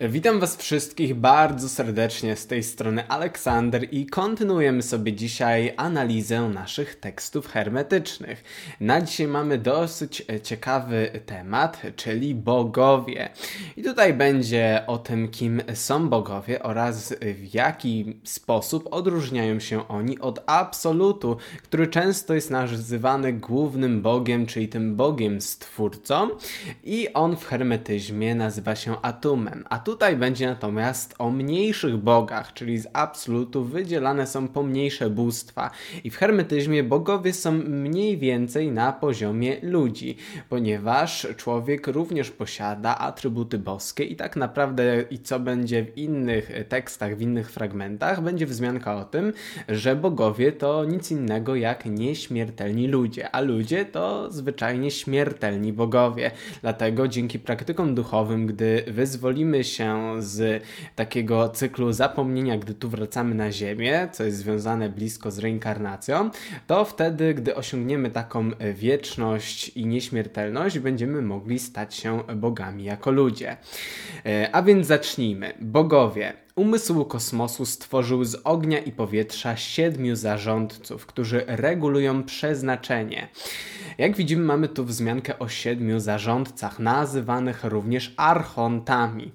Witam Was wszystkich bardzo serdecznie z tej strony Aleksander i kontynuujemy sobie dzisiaj analizę naszych tekstów hermetycznych. Na dzisiaj mamy dosyć ciekawy temat, czyli bogowie. I tutaj będzie o tym, kim są bogowie oraz w jaki sposób odróżniają się oni od absolutu, który często jest nazywany głównym bogiem, czyli tym bogiem stwórcą i on w hermetyzmie nazywa się atumem. Tutaj będzie natomiast o mniejszych bogach, czyli z absolutu wydzielane są pomniejsze bóstwa. I w hermetyzmie bogowie są mniej więcej na poziomie ludzi, ponieważ człowiek również posiada atrybuty boskie i tak naprawdę i co będzie w innych tekstach, w innych fragmentach, będzie wzmianka o tym, że bogowie to nic innego jak nieśmiertelni ludzie, a ludzie to zwyczajnie śmiertelni bogowie. Dlatego dzięki praktykom duchowym, gdy wyzwolimy się z takiego cyklu zapomnienia, gdy tu wracamy na Ziemię, co jest związane blisko z reinkarnacją, to wtedy, gdy osiągniemy taką wieczność i nieśmiertelność, będziemy mogli stać się bogami jako ludzie. E, a więc zacznijmy. Bogowie Umysł kosmosu stworzył z ognia i powietrza siedmiu zarządców, którzy regulują przeznaczenie. Jak widzimy, mamy tu wzmiankę o siedmiu zarządcach, nazywanych również archontami.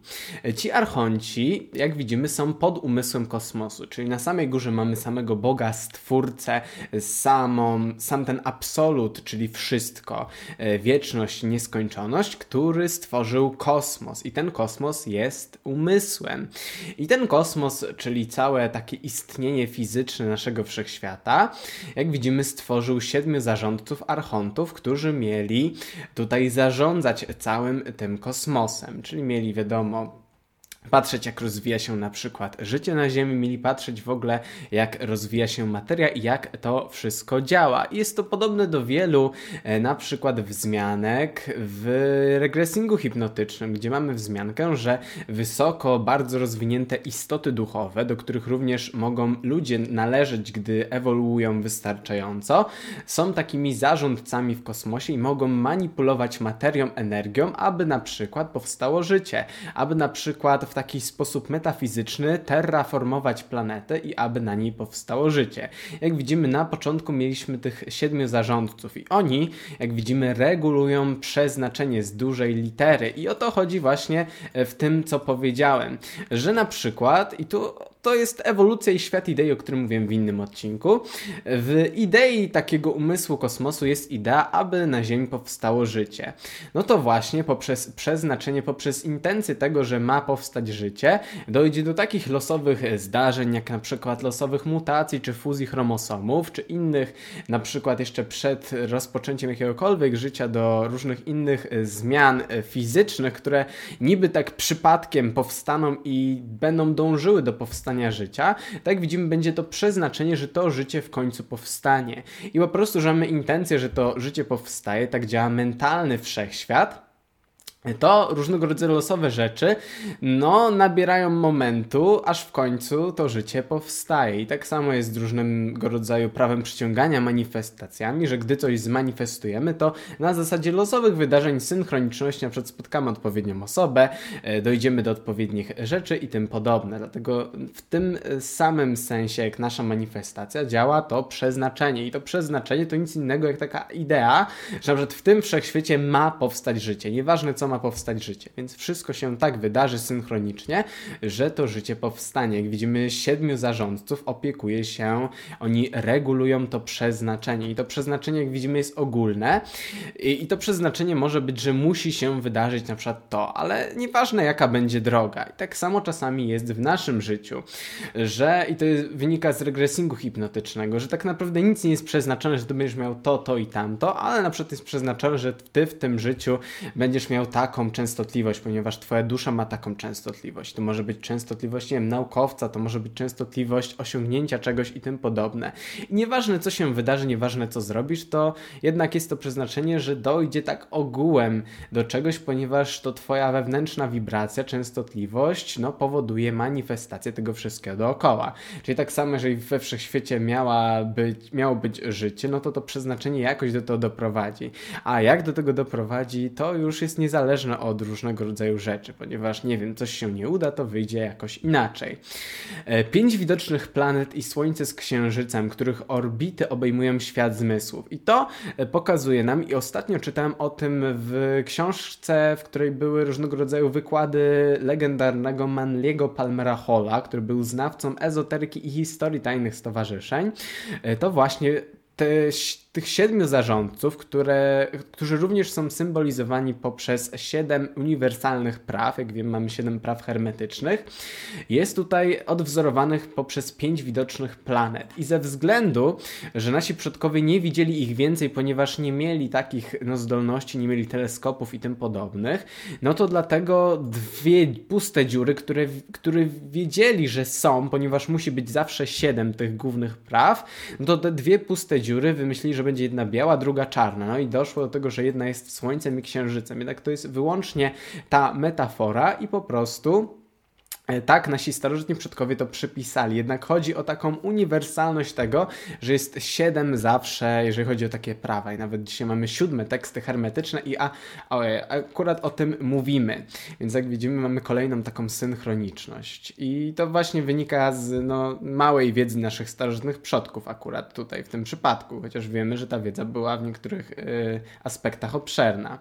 Ci archonci, jak widzimy, są pod umysłem kosmosu, czyli na samej górze mamy samego Boga, Stwórcę, samą, sam ten absolut, czyli wszystko, e, wieczność, nieskończoność, który stworzył kosmos. I ten kosmos jest umysłem. I ten kosmos, czyli całe takie istnienie fizyczne naszego wszechświata, jak widzimy, stworzył siedmiu zarządców archontów, którzy mieli tutaj zarządzać całym tym kosmosem, czyli mieli wiadomo patrzeć, jak rozwija się na przykład życie na Ziemi, mieli patrzeć w ogóle, jak rozwija się materia i jak to wszystko działa. Jest to podobne do wielu e, na przykład wzmianek w regresingu hipnotycznym, gdzie mamy wzmiankę, że wysoko, bardzo rozwinięte istoty duchowe, do których również mogą ludzie należeć, gdy ewoluują wystarczająco, są takimi zarządcami w kosmosie i mogą manipulować materią, energią, aby na przykład powstało życie, aby na przykład w taki sposób metafizyczny terraformować planetę i aby na niej powstało życie. Jak widzimy, na początku mieliśmy tych siedmiu zarządców i oni, jak widzimy, regulują przeznaczenie z dużej litery. I o to chodzi właśnie w tym, co powiedziałem, że na przykład, i tu to jest ewolucja i świat idei, o którym mówiłem w innym odcinku. W idei takiego umysłu kosmosu jest idea, aby na Ziemi powstało życie. No to właśnie poprzez przeznaczenie, poprzez intencję tego, że ma powstać życie, dojdzie do takich losowych zdarzeń, jak na przykład losowych mutacji, czy fuzji chromosomów, czy innych, na przykład jeszcze przed rozpoczęciem jakiegokolwiek życia, do różnych innych zmian fizycznych, które niby tak przypadkiem powstaną i będą dążyły do powstania powstania życia, tak widzimy, będzie to przeznaczenie, że to życie w końcu powstanie. I po prostu, że mamy intencję, że to życie powstaje, tak działa mentalny wszechświat to różnego rodzaju losowe rzeczy, no, nabierają momentu, aż w końcu to życie powstaje. I tak samo jest z różnego rodzaju prawem przyciągania, manifestacjami, że gdy coś zmanifestujemy, to na zasadzie losowych wydarzeń, synchroniczności, na przykład spotkamy odpowiednią osobę, e, dojdziemy do odpowiednich rzeczy i tym podobne. Dlatego w tym samym sensie, jak nasza manifestacja, działa to przeznaczenie. I to przeznaczenie to nic innego jak taka idea, że na przykład w tym wszechświecie ma powstać życie. Nieważne co ma powstać życie. Więc wszystko się tak wydarzy synchronicznie, że to życie powstanie. Jak widzimy, siedmiu zarządców opiekuje się, oni regulują to przeznaczenie. I to przeznaczenie, jak widzimy, jest ogólne. I, i to przeznaczenie może być, że musi się wydarzyć na przykład to, ale nieważne jaka będzie droga. I tak samo czasami jest w naszym życiu, że, i to jest, wynika z regresingu hipnotycznego, że tak naprawdę nic nie jest przeznaczone, że ty będziesz miał to, to i tamto, ale na przykład jest przeznaczone, że ty w tym życiu będziesz miał tak taką częstotliwość, ponieważ Twoja dusza ma taką częstotliwość. To może być częstotliwość, nie wiem, naukowca, to może być częstotliwość osiągnięcia czegoś i tym podobne. I nieważne, co się wydarzy, nieważne, co zrobisz, to jednak jest to przeznaczenie, że dojdzie tak ogółem do czegoś, ponieważ to Twoja wewnętrzna wibracja, częstotliwość, no, powoduje manifestację tego wszystkiego dookoła. Czyli tak samo, jeżeli we wszechświecie miała być, miało być życie, no to to przeznaczenie jakoś do tego doprowadzi. A jak do tego doprowadzi, to już jest niezależne niezależne od różnego rodzaju rzeczy, ponieważ nie wiem, coś się nie uda, to wyjdzie jakoś inaczej. E, pięć widocznych planet i Słońce z Księżycem, których orbity obejmują świat zmysłów. I to e, pokazuje nam, i ostatnio czytałem o tym w książce, w której były różnego rodzaju wykłady legendarnego Manliego Palmera Halla, który był znawcą ezoteryki i historii tajnych stowarzyszeń. E, to właśnie te, tych siedmiu zarządców, które, którzy również są symbolizowani poprzez siedem uniwersalnych praw, jak wiem, mamy siedem praw hermetycznych, jest tutaj odwzorowanych poprzez pięć widocznych planet. I ze względu, że nasi przodkowie nie widzieli ich więcej, ponieważ nie mieli takich no, zdolności, nie mieli teleskopów i tym podobnych, no to dlatego dwie puste dziury, które, które wiedzieli, że są, ponieważ musi być zawsze siedem tych głównych praw, no to te dwie puste dziury wymyślili, że będzie jedna biała, druga czarna. No i doszło do tego, że jedna jest Słońcem i Księżycem. Jednak to jest wyłącznie ta metafora i po prostu tak, nasi starożytni przodkowie to przypisali, jednak chodzi o taką uniwersalność tego, że jest siedem zawsze, jeżeli chodzi o takie prawa. I nawet dzisiaj mamy siódme teksty hermetyczne i a, a, akurat o tym mówimy. Więc jak widzimy, mamy kolejną taką synchroniczność. I to właśnie wynika z no, małej wiedzy naszych starożytnych przodków, akurat tutaj w tym przypadku, chociaż wiemy, że ta wiedza była w niektórych y, aspektach obszerna.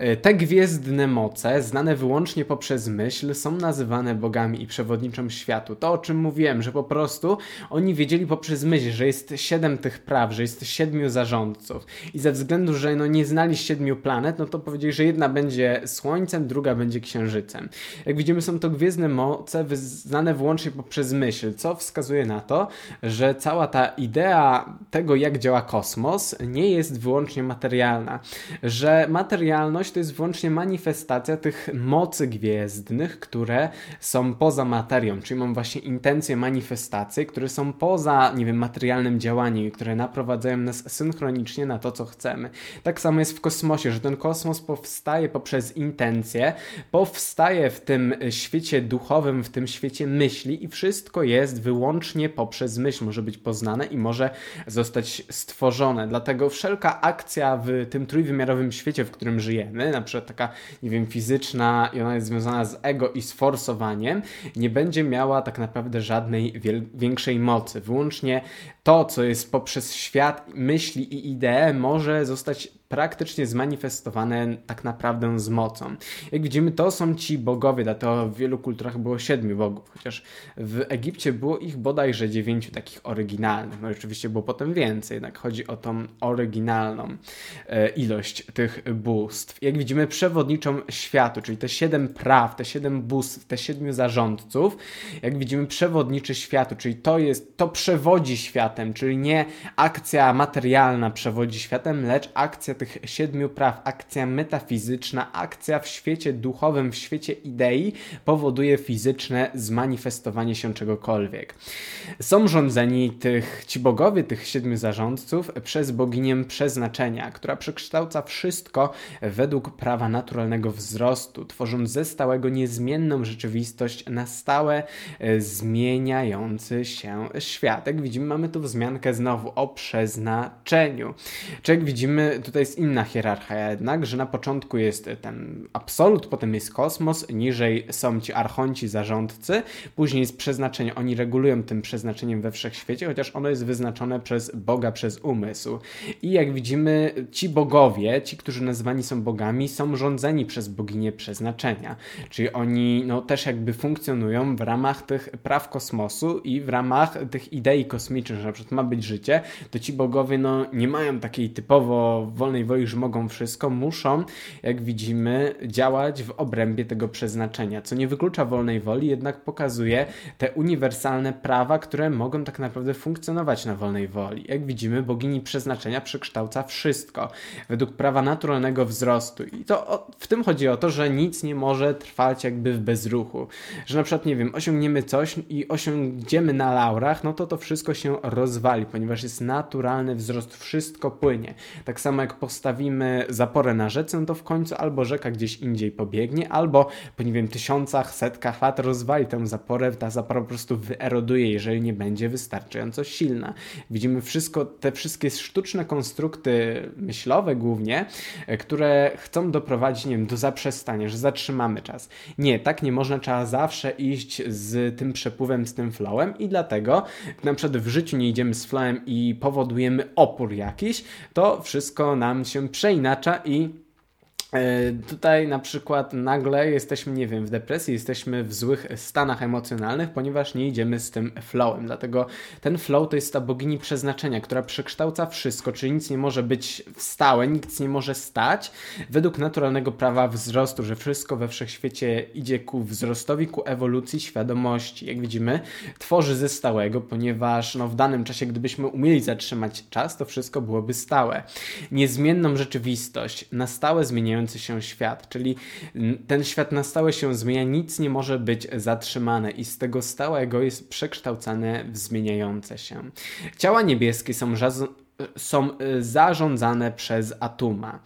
E, te gwiezdne moce, znane wyłącznie poprzez myśl, są nazywane bogami i przewodniczą światu. To, o czym mówiłem, że po prostu oni wiedzieli poprzez myśl, że jest siedem tych praw, że jest siedmiu zarządców. I ze względu, że no, nie znali siedmiu planet, no to powiedzieli, że jedna będzie Słońcem, druga będzie Księżycem. Jak widzimy, są to gwiezdne moce znane wyłącznie poprzez myśl, co wskazuje na to, że cała ta idea tego, jak działa kosmos, nie jest wyłącznie materialna. Że materialność to jest wyłącznie manifestacja tych mocy gwiezdnych, które są poza materią, czyli mam właśnie intencje, manifestacje, które są poza, nie wiem, materialnym działaniem, które naprowadzają nas synchronicznie na to, co chcemy. Tak samo jest w kosmosie, że ten kosmos powstaje poprzez intencje, powstaje w tym świecie duchowym, w tym świecie myśli i wszystko jest wyłącznie poprzez myśl, może być poznane i może zostać stworzone. Dlatego wszelka akcja w tym trójwymiarowym świecie, w którym żyjemy, na przykład taka, nie wiem, fizyczna i ona jest związana z ego i z nie będzie miała tak naprawdę żadnej większej mocy. Wyłącznie to, co jest poprzez świat myśli i idee, może zostać praktycznie zmanifestowane tak naprawdę z mocą. Jak widzimy, to są ci bogowie, dlatego w wielu kulturach było siedmiu bogów, chociaż w Egipcie było ich bodajże dziewięciu takich oryginalnych. No oczywiście było potem więcej, jednak chodzi o tą oryginalną e, ilość tych bóstw. Jak widzimy, przewodniczą światu, czyli te siedem praw, te siedem bóstw, te siedmiu zarządców, jak widzimy, przewodniczy światu, czyli to jest, to przewodzi światem, czyli nie akcja materialna przewodzi światem, lecz akcja tych siedmiu praw, akcja metafizyczna, akcja w świecie duchowym, w świecie idei powoduje fizyczne zmanifestowanie się czegokolwiek. Są rządzeni tych, ci bogowie, tych siedmiu zarządców przez boginię przeznaczenia, która przekształca wszystko według prawa naturalnego wzrostu, tworząc ze stałego niezmienną rzeczywistość na stałe e, zmieniający się świat. Jak widzimy, mamy tu wzmiankę znowu o przeznaczeniu. Czy jak widzimy, tutaj jest inna hierarchia jednak, że na początku jest ten absolut, potem jest kosmos, niżej są ci archonci, zarządcy, później jest przeznaczenie. Oni regulują tym przeznaczeniem we wszechświecie, chociaż ono jest wyznaczone przez Boga, przez umysł. I jak widzimy, ci bogowie, ci, którzy nazywani są bogami, są rządzeni przez boginię przeznaczenia. Czyli oni no, też jakby funkcjonują w ramach tych praw kosmosu i w ramach tych idei kosmicznych, na przykład ma być życie, to ci bogowie no, nie mają takiej typowo wolnej woli, że mogą wszystko, muszą, jak widzimy, działać w obrębie tego przeznaczenia, co nie wyklucza wolnej woli, jednak pokazuje te uniwersalne prawa, które mogą tak naprawdę funkcjonować na wolnej woli. Jak widzimy, bogini przeznaczenia przekształca wszystko według prawa naturalnego wzrostu. I to w tym chodzi o to, że nic nie może trwać jakby w bezruchu. Że na przykład, nie wiem, osiągniemy coś i osiądziemy na laurach, no to to wszystko się rozwali, ponieważ jest naturalny wzrost, wszystko płynie. Tak samo jak postawimy zaporę na rzece, no to w końcu albo rzeka gdzieś indziej pobiegnie, albo po nie wiem, tysiącach, setkach lat rozwali tę zaporę, ta zapora po prostu wyeroduje, jeżeli nie będzie wystarczająco silna. Widzimy wszystko, te wszystkie sztuczne konstrukty myślowe głównie, e, które chcą doprowadzić, nie wiem, do zaprzestania, że zatrzymamy czas. Nie, tak nie można, trzeba zawsze iść z tym przepływem, z tym flowem i dlatego na przykład w życiu nie idziemy z flowem i powodujemy opór jakiś, to wszystko nam się przeinacza i tutaj na przykład nagle jesteśmy, nie wiem, w depresji, jesteśmy w złych stanach emocjonalnych, ponieważ nie idziemy z tym flowem. Dlatego ten flow to jest ta bogini przeznaczenia, która przekształca wszystko, czyli nic nie może być stałe, nic nie może stać według naturalnego prawa wzrostu, że wszystko we wszechświecie idzie ku wzrostowi, ku ewolucji świadomości. Jak widzimy, tworzy ze stałego, ponieważ no, w danym czasie, gdybyśmy umieli zatrzymać czas, to wszystko byłoby stałe. Niezmienną rzeczywistość na stałe zmieniają zmieniający się świat, czyli ten świat na stałe się zmienia, nic nie może być zatrzymane i z tego stałego jest przekształcane w zmieniające się. Ciała niebieskie są, są y, zarządzane przez Atuma.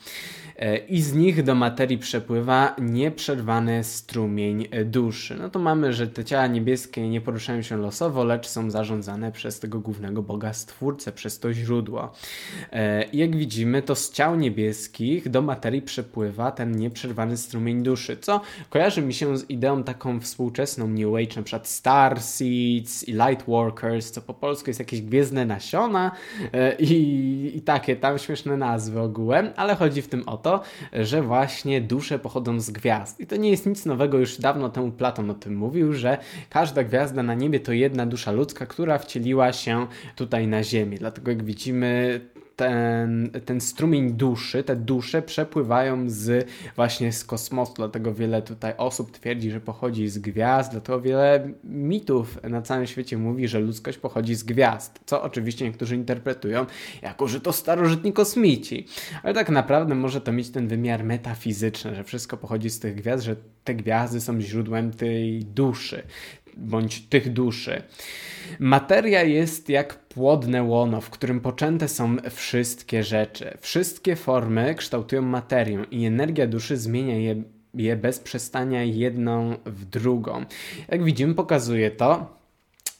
E, i z nich do materii przepływa nieprzerwany strumień duszy. No to mamy, że te ciała niebieskie nie poruszają się losowo, lecz są zarządzane przez tego głównego Boga Stwórcę, przez to źródło. E, I jak widzimy, to z ciał niebieskich do materii przepływa ten nieprzerwany strumień duszy, co kojarzy mi się z ideą taką współczesną New Age, na przykład Star Seeds i Light Workers, co po polsku jest jakieś gwiezdne nasiona e, i, takie tam śmieszne nazwy ogółem, ale chodzi w tym o to, że właśnie dusze pochodzą z gwiazd. I to nie jest nic nowego, już dawno temu Platon o tym mówił, że każda gwiazda na niebie to jedna dusza ludzka, która wcieliła się tutaj na Ziemię. Dlatego jak widzimy, ten, ten strumień duszy, te dusze przepływają z właśnie z kosmosu, dlatego wiele tutaj osób twierdzi, że pochodzi z gwiazd, dlatego wiele mitów na całym świecie mówi, że ludzkość pochodzi z gwiazd, co oczywiście niektórzy interpretują jako, że to starożytni kosmici, ale tak naprawdę może to mieć ten wymiar metafizyczny, że wszystko pochodzi z tych gwiazd, że te gwiazdy są źródłem tej duszy, bądź tych duszy. Materia jest jak płodne łono, w którym poczęte są wszystkie rzeczy. Wszystkie formy kształtują materię i energia duszy zmienia je, je bez przestania jedną w drugą. Jak widzimy, pokazuje to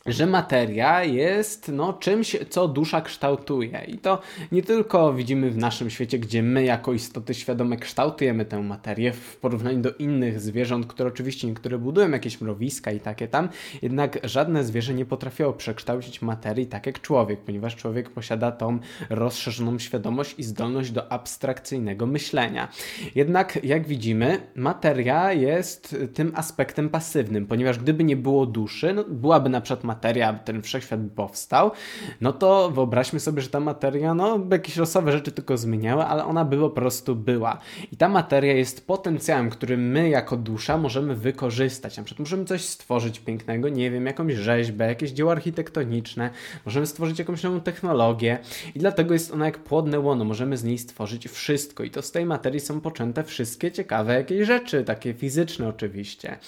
że materia jest no, czymś, co dusza kształtuje. I to nie tylko widzimy w naszym świecie, gdzie my jako istoty świadome kształtujemy tę materię w porównaniu do innych zwierząt, które oczywiście niektóre budują jakieś mrowiska i takie tam, jednak żadne zwierzę nie potrafiło przekształcić materii tak jak człowiek, ponieważ człowiek posiada tą rozszerzoną świadomość i zdolność do abstrakcyjnego myślenia. Jednak jak widzimy, materia jest tym aspektem pasywnym, ponieważ gdyby nie było duszy, no, byłaby na przykład materia, ten wszechświat powstał, no to wyobraźmy sobie, że ta materia, no jakieś losowe rzeczy tylko zmieniały, ale ona by po prostu była. I ta materia jest potencjałem, który my jako dusza możemy wykorzystać. Na przykład możemy coś stworzyć pięknego, nie wiem, jakąś rzeźbę, jakieś dzieło architektoniczne, możemy stworzyć jakąś nową technologię i dlatego jest ona jak płodne łono, możemy z niej stworzyć wszystko i to z tej materii są poczęte wszystkie ciekawe jakieś rzeczy, takie fizyczne oczywiście.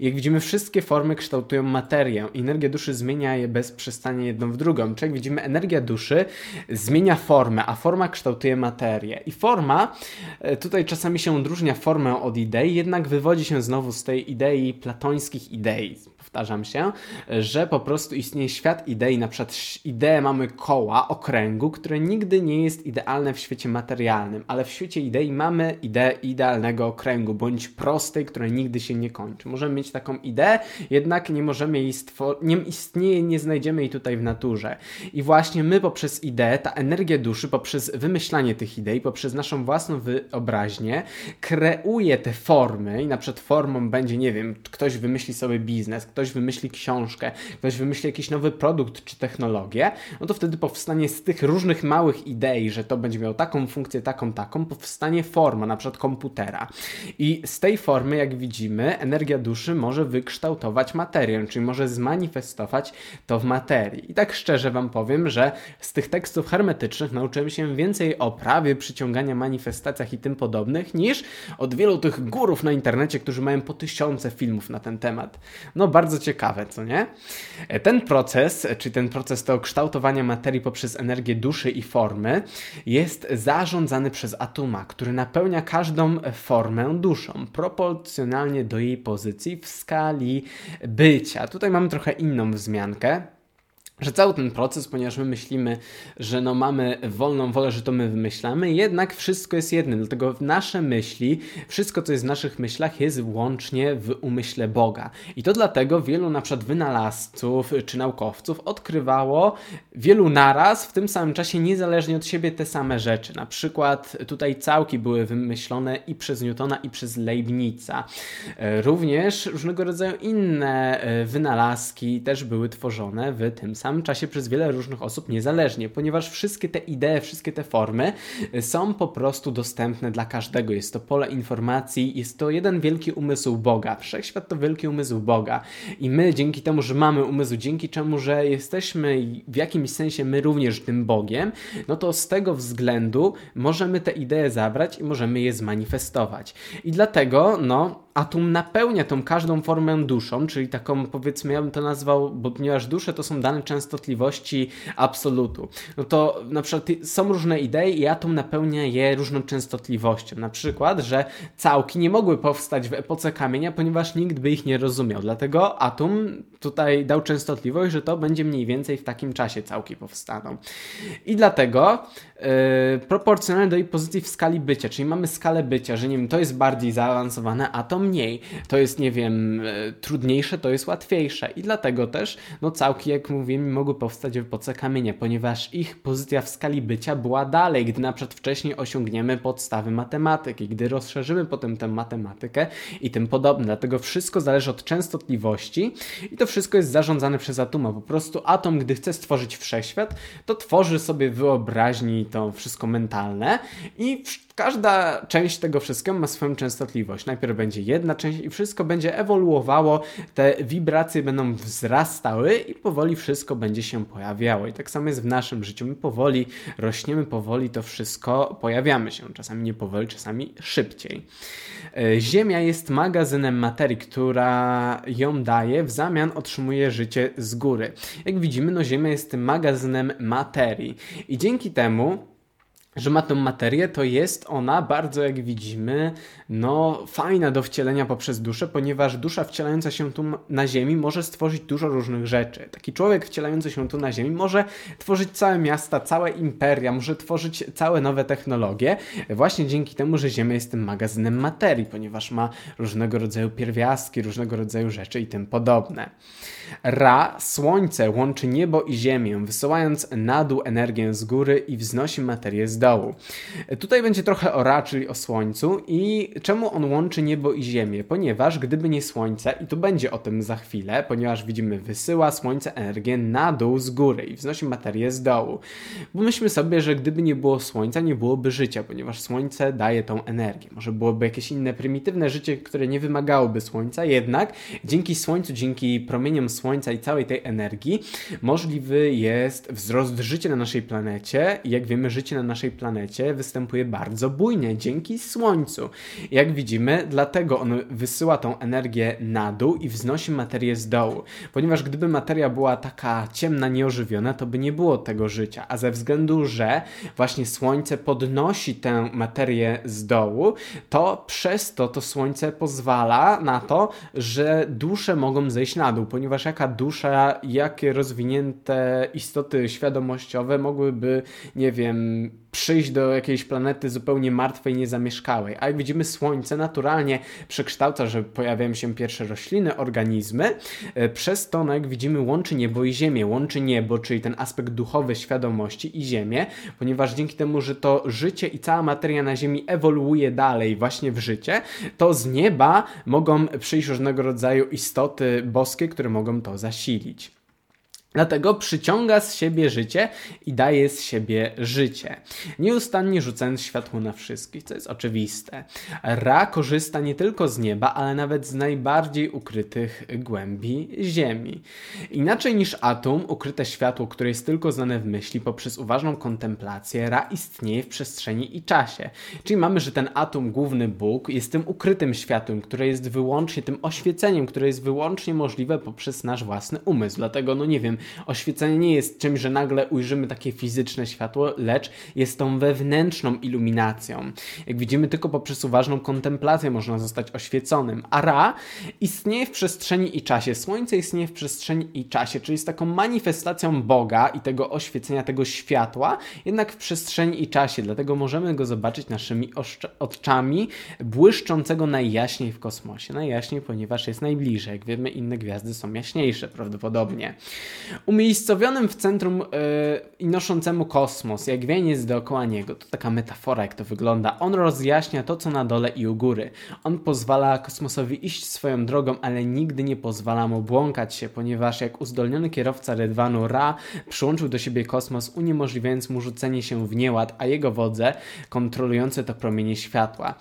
I jak widzimy, wszystkie formy kształtują materię. Energia duszy duszy zmienia je bez przestania jedną w drugą. Czyli jak widzimy, energia duszy zmienia formę, a forma kształtuje materię. I forma e, tutaj czasami się odróżnia formę od idei, jednak wywodzi się znowu z tej idei platońskich idei powtarzam się, że po prostu istnieje świat idei, na przykład ideę mamy koła, okręgu, które nigdy nie jest idealne w świecie materialnym, ale w świecie idei mamy ideę idealnego okręgu, bądź prostej, która nigdy się nie kończy. Możemy mieć taką ideę, jednak nie możemy jej stworzyć, istnieje, nie znajdziemy jej tutaj w naturze. I właśnie my poprzez ideę, ta energia duszy, poprzez wymyślanie tych idei, poprzez naszą własną wyobraźnię, kreuje te formy i na przykład formą będzie, nie wiem, ktoś wymyśli sobie biznes, ktoś wymyśli książkę, ktoś wymyśli jakiś nowy produkt czy technologię, no to wtedy powstanie z tych różnych małych idei, że to będzie miało taką funkcję, taką, taką, powstanie forma, na przykład komputera. I z tej formy, jak widzimy, energia duszy może wykształtować materię, czyli może zmanifestować to w materii. I tak szczerze Wam powiem, że z tych tekstów hermetycznych nauczyłem się więcej o prawie przyciągania, manifestacjach i tym podobnych, niż od wielu tych górów na internecie, którzy mają po tysiące filmów na ten temat. No bardzo ciekawe, co nie? Ten proces, czy ten proces to kształtowania materii poprzez energię duszy i formy, jest zarządzany przez atoma, który napełnia każdą formę duszą, proporcjonalnie do jej pozycji w skali bycia. Tutaj mamy trochę inną wzmiankę że cały ten proces, ponieważ my myślimy, że no mamy wolną wolę, że to my wymyślamy, jednak wszystko jest jednym, dlatego nasze myśli, wszystko co jest w naszych myślach jest łącznie w umyśle Boga. I to dlatego wielu na przykład wynalazców czy naukowców odkrywało wielu naraz w tym samym czasie niezależnie od siebie te same rzeczy. Na przykład tutaj całki były wymyślone i przez Newtona i przez Leibnica. Również różnego rodzaju inne e, wynalazki też były tworzone w tym samym samym czasie przez wiele różnych osób niezależnie, ponieważ wszystkie te idee, wszystkie te formy y, są po prostu dostępne dla każdego. Jest to pole informacji, jest to jeden wielki umysł Boga. Wszechświat to wielki umysł Boga. I my dzięki temu, że mamy umysł, dzięki czemu, że jesteśmy w jakimś sensie my również tym Bogiem, no to z tego względu możemy te idee zabrać i możemy je zmanifestować. I dlatego, no, atom napełnia tą każdą formę duszą, czyli taką powiedzmy, ja bym to nazwał, bo ponieważ dusze to są dane częstotliwości absolutu. No to na przykład są różne idee i atom napełnia je różną częstotliwością. Na przykład, że całki nie mogły powstać w epoce kamienia, ponieważ nikt by ich nie rozumiał. Dlatego atom tutaj dał częstotliwość, że to będzie mniej więcej w takim czasie całki powstaną. I dlatego yy, proporcjonalnie do jej pozycji w skali bycia, czyli mamy skalę bycia, że nie wiem, to jest bardziej zaawansowane, a to mniej. To jest, nie wiem, yy, trudniejsze, to jest łatwiejsze. I dlatego też, no całki, jak mówiłem, mogły powstać w epoce kamienia, ponieważ ich pozycja w skali bycia była dalej, gdy na przykład wcześniej osiągniemy podstawy matematyki, gdy rozszerzymy potem tę matematykę i tym podobne. Dlatego wszystko zależy od częstotliwości i to wszystko jest zarządzane przez atoma. Po prostu atom, gdy chce stworzyć wszechświat, to tworzy sobie wyobraźni to wszystko mentalne i każda część tego wszystkiego ma swoją częstotliwość. Najpierw będzie jedna część i wszystko będzie ewoluowało, te wibracje będą wzrastały i powoli wszystko będzie się pojawiało. I tak samo jest w naszym życiu. My powoli rośniemy, powoli to wszystko pojawiamy się. Czasami nie powoli, czasami szybciej. E, Ziemia jest magazynem materii, która ją daje, w zamian otrzymuje życie z góry. Jak widzimy, no Ziemia jest magazynem materii i dzięki temu że ma tę materię, to jest ona bardzo, jak widzimy, no fajna do wcielenia poprzez duszę, ponieważ dusza wcielająca się tu na Ziemi może stworzyć dużo różnych rzeczy. Taki człowiek wcielający się tu na Ziemi może tworzyć całe miasta, całe imperia, może tworzyć całe nowe technologie, właśnie dzięki temu, że Ziemia jest tym magazynem materii, ponieważ ma różnego rodzaju pierwiastki, różnego rodzaju rzeczy i tym podobne. Ra, słońce łączy niebo i ziemię, wysyłając na dół energię z góry i wznosi materię z dołu. Tutaj będzie trochę o Ra, czyli o słońcu i czemu on łączy niebo i ziemię? Ponieważ gdyby nie słońce, i tu będzie o tym za chwilę, ponieważ widzimy wysyła słońce energię na dół z góry i wznosi materię z dołu. Pomyślmy sobie, że gdyby nie było słońca, nie byłoby życia, ponieważ słońce daje tą energię. Może byłoby jakieś inne prymitywne życie, które nie wymagałoby słońca, jednak dzięki słońcu, dzięki promieniom Słońca i całej tej energii, możliwy jest wzrost życia na naszej planecie. I jak wiemy, życie na naszej planecie występuje bardzo bujnie dzięki Słońcu. Jak widzimy, dlatego on wysyła tą energię na dół i wznosi materię z dołu. Ponieważ gdyby materia była taka ciemna, nieożywiona, to by nie było tego życia. A ze względu, że właśnie Słońce podnosi tę materię z dołu, to przez to to Słońce pozwala na to, że dusze mogą zejść na dół, ponieważ jaka dusza, jakie rozwinięte istoty świadomościowe mogłyby, nie wiem, przyjść do jakiejś planety zupełnie martwej, niezamieszkałej. A jak widzimy, Słońce naturalnie przekształca, że pojawiają się pierwsze rośliny, organizmy. E, przez to, no jak widzimy, łączy niebo i ziemię. Łączy niebo, czyli ten aspekt duchowy świadomości i ziemię, ponieważ dzięki temu, że to życie i cała materia na Ziemi ewoluuje dalej właśnie w życie, to z nieba mogą przyjść różnego rodzaju istoty boskie, które mogą to zasilić. Dlatego przyciąga z siebie życie i daje z siebie życie. Nieustannie rzucając światło na wszystkich, co jest oczywiste. Ra korzysta nie tylko z nieba, ale nawet z najbardziej ukrytych głębi Ziemi. Inaczej niż atom, ukryte światło, które jest tylko znane w myśli poprzez uważną kontemplację, Ra istnieje w przestrzeni i czasie. Czyli mamy, że ten atom, główny Bóg, jest tym ukrytym światłem, które jest wyłącznie tym oświeceniem, które jest wyłącznie możliwe poprzez nasz własny umysł. Dlatego, no nie wiem, oświecenie nie jest czymś, że nagle ujrzymy takie fizyczne światło, lecz jest tą wewnętrzną iluminacją. Jak widzimy, tylko poprzez uważną kontemplację można zostać oświeconym. A Ra istnieje w przestrzeni i czasie. Słońce istnieje w przestrzeni i czasie, czyli jest taką manifestacją Boga i tego oświecenia, tego światła, jednak w przestrzeni i czasie. Dlatego możemy go zobaczyć naszymi oczami, błyszczącego najjaśniej w kosmosie. Najjaśniej, ponieważ jest najbliżej. Jak wiemy, inne gwiazdy są jaśniejsze prawdopodobnie. Umiejscowionym w centrum yy, i noszącemu kosmos, jak wieniec dookoła niego, to taka metafora, jak to wygląda. On rozjaśnia to, co na dole i u góry. On pozwala kosmosowi iść swoją drogą, ale nigdy nie pozwala mu błąkać się, ponieważ jak uzdolniony kierowca Redwanu Ra przyłączył do siebie kosmos, uniemożliwiając mu rzucenie się w nieład, a jego wodze kontrolujące to promienie światła.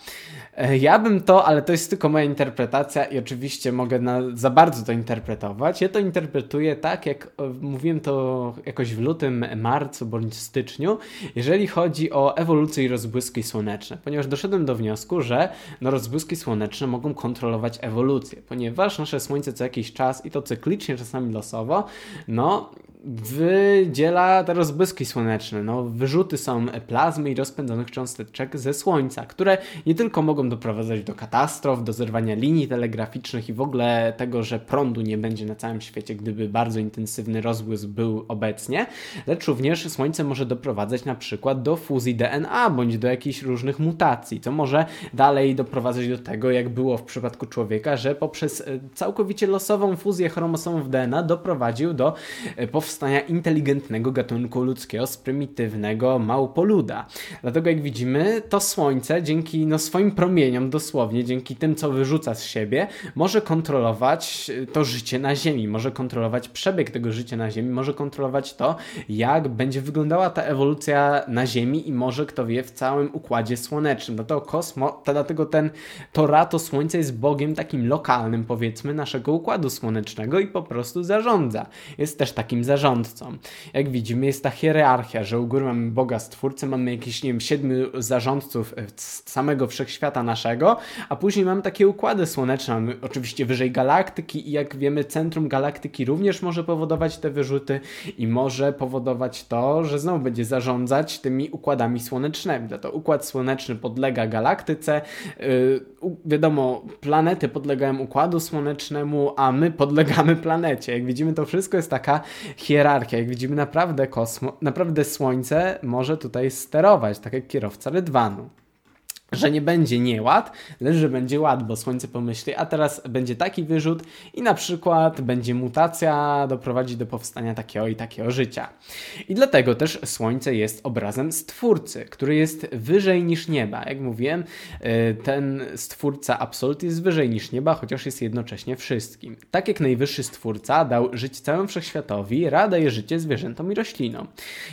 E, ja bym to, ale to jest tylko moja interpretacja i oczywiście mogę na, za bardzo to interpretować. Ja to interpretuję tak, jak mówiłem to jakoś w lutym, marcu bądź styczniu, jeżeli chodzi o ewolucję i rozbłyski słoneczne, ponieważ doszedłem do wniosku, że no, rozbłyski słoneczne mogą kontrolować ewolucję, ponieważ nasze Słońce co jakiś czas i to cyklicznie, czasami losowo, no wydziela te rozbłyski słoneczne. No, wyrzuty są plazmy i rozpędzonych cząsteczek ze Słońca, które nie tylko mogą doprowadzać do katastrof, do zerwania linii telegraficznych i w ogóle tego, że prądu nie będzie na całym świecie, gdyby bardzo intensywny rozbłysk był obecnie, lecz również Słońce może doprowadzać na przykład do fuzji DNA bądź do jakichś różnych mutacji, co może dalej doprowadzać do tego, jak było w przypadku człowieka, że poprzez e, całkowicie losową fuzję chromosomów DNA doprowadził do e, powstania powstania inteligentnego gatunku ludzkiego z prymitywnego małpoluda. Dlatego jak widzimy, to Słońce dzięki no, swoim promieniom dosłownie, dzięki tym, co wyrzuca z siebie, może kontrolować e, to życie na Ziemi, może kontrolować przebieg tego życia na Ziemi, może kontrolować to, jak będzie wyglądała ta ewolucja na Ziemi i może, kto wie, w całym Układzie Słonecznym. Dlatego, kosmo, dlatego ten, to rato Słońce jest Bogiem takim lokalnym, powiedzmy, naszego Układu Słonecznego i po prostu zarządza. Jest też takim zarządzaniem zarządcą. Jak widzimy, jest ta hierarchia, że u góry mamy Boga Stwórcę, mamy jakieś, nie wiem, siedmiu zarządców e, samego wszechświata naszego, a później mamy takie układy słoneczne. Mamy oczywiście wyżej galaktyki i jak wiemy, centrum galaktyki również może powodować te wyrzuty i może powodować to, że znowu będzie zarządzać tymi układami słonecznymi. To układ słoneczny podlega galaktyce, yy, wiadomo, planety podlegają układu słonecznemu, a my podlegamy planecie. Jak widzimy, to wszystko jest taka hierarchia. Jak widzimy, naprawdę kosmo, naprawdę Słońce może tutaj sterować, tak jak kierowca Rydwanu że nie będzie nieład, lecz że będzie ład, bo Słońce pomyśli, a teraz będzie taki wyrzut i na przykład będzie mutacja doprowadzi do powstania takiego i takiego życia. I dlatego też Słońce jest obrazem Stwórcy, który jest wyżej niż nieba. Jak mówiłem, y, ten Stwórca Absolut jest wyżej niż nieba, chociaż jest jednocześnie wszystkim. Tak jak najwyższy Stwórca dał żyć całemu wszechświatowi, rada je życie zwierzętom i roślinom.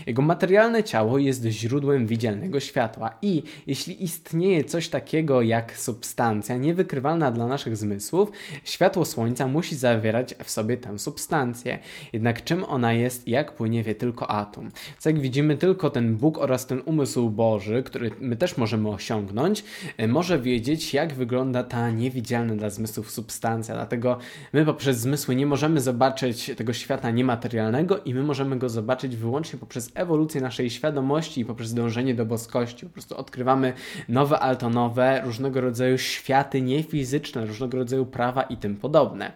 Jego materialne ciało jest źródłem widzialnego światła i jeśli istnieje istnieje coś takiego jak substancja niewykrywalna dla naszych zmysłów, światło słońca musi zawierać w sobie tę substancję. Jednak czym ona jest jak płynie wie tylko atom. Co jak widzimy, tylko ten Bóg oraz ten umysł Boży, który my też możemy osiągnąć, e, może wiedzieć, jak wygląda ta niewidzialna dla zmysłów substancja. Dlatego my poprzez zmysły nie możemy zobaczyć tego świata niematerialnego i my możemy go zobaczyć wyłącznie poprzez ewolucję naszej świadomości i poprzez dążenie do boskości. Po prostu odkrywamy nowe nowe altonowe, różnego rodzaju światy niefizyczne, różnego rodzaju prawa i tym podobne.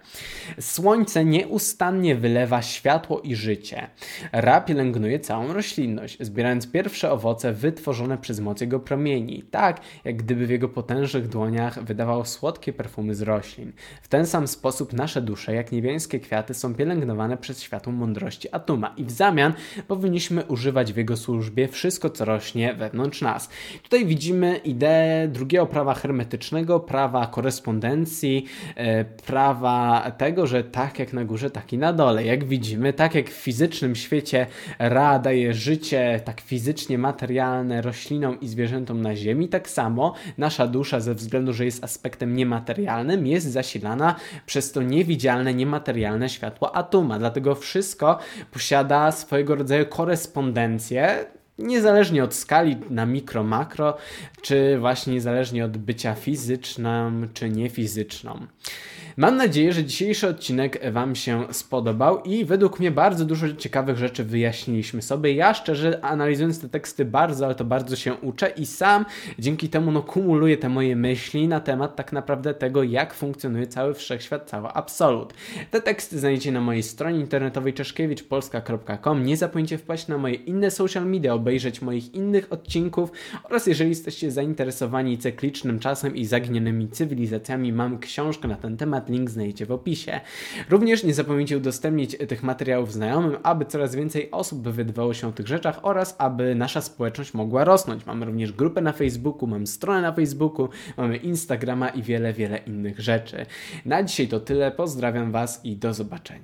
Słońce nieustannie wylewa światło i życie. Ra pielęgnuje całą roślinność, zbierając pierwsze owoce wytworzone przez moc jego promieni, tak jak gdyby w jego potężnych dłoniach wydawał słodkie perfumy z roślin. W ten sam sposób nasze dusze, jak niebiańskie kwiaty, są pielęgnowane przez światło mądrości Atuma i w zamian powinniśmy używać w jego służbie wszystko, co rośnie wewnątrz nas. Tutaj widzimy ideę ideę drugiego prawa hermetycznego, prawa korespondencji, e, prawa tego, że tak jak na górze, tak i na dole. Jak widzimy, tak jak w fizycznym świecie Ra daje życie tak fizycznie materialne roślinom i zwierzętom na Ziemi, tak samo nasza dusza ze względu, że jest aspektem niematerialnym, jest zasilana przez to niewidzialne, niematerialne światło atoma. Dlatego wszystko posiada swojego rodzaju korespondencję, niezależnie od skali na mikro, makro, czy właśnie niezależnie od bycia fizyczną czy niefizyczną. Mam nadzieję, że dzisiejszy odcinek Wam się spodobał i według mnie bardzo dużo ciekawych rzeczy wyjaśniliśmy sobie. Ja szczerze analizując te teksty bardzo, ale to bardzo się uczę i sam dzięki temu no, kumuluję te moje myśli na temat tak naprawdę tego, jak funkcjonuje cały wszechświat, cały absolut. Te teksty znajdziecie na mojej stronie internetowej czeszkiewiczpolska.com. Nie zapomnijcie wpaść na moje inne social media, obejrzeć moich innych odcinków oraz jeżeli jesteście zainteresowani cyklicznym czasem i zaginionymi cywilizacjami, mam książkę na ten temat link znajdziecie w opisie. Również nie zapomnijcie udostępnić tych materiałów znajomym, aby coraz więcej osób wydobywało się o tych rzeczach oraz aby nasza społeczność mogła rosnąć. Mamy również grupę na Facebooku, mamy stronę na Facebooku, mamy Instagrama i wiele, wiele innych rzeczy. Na dzisiaj to tyle. Pozdrawiam Was i do zobaczenia.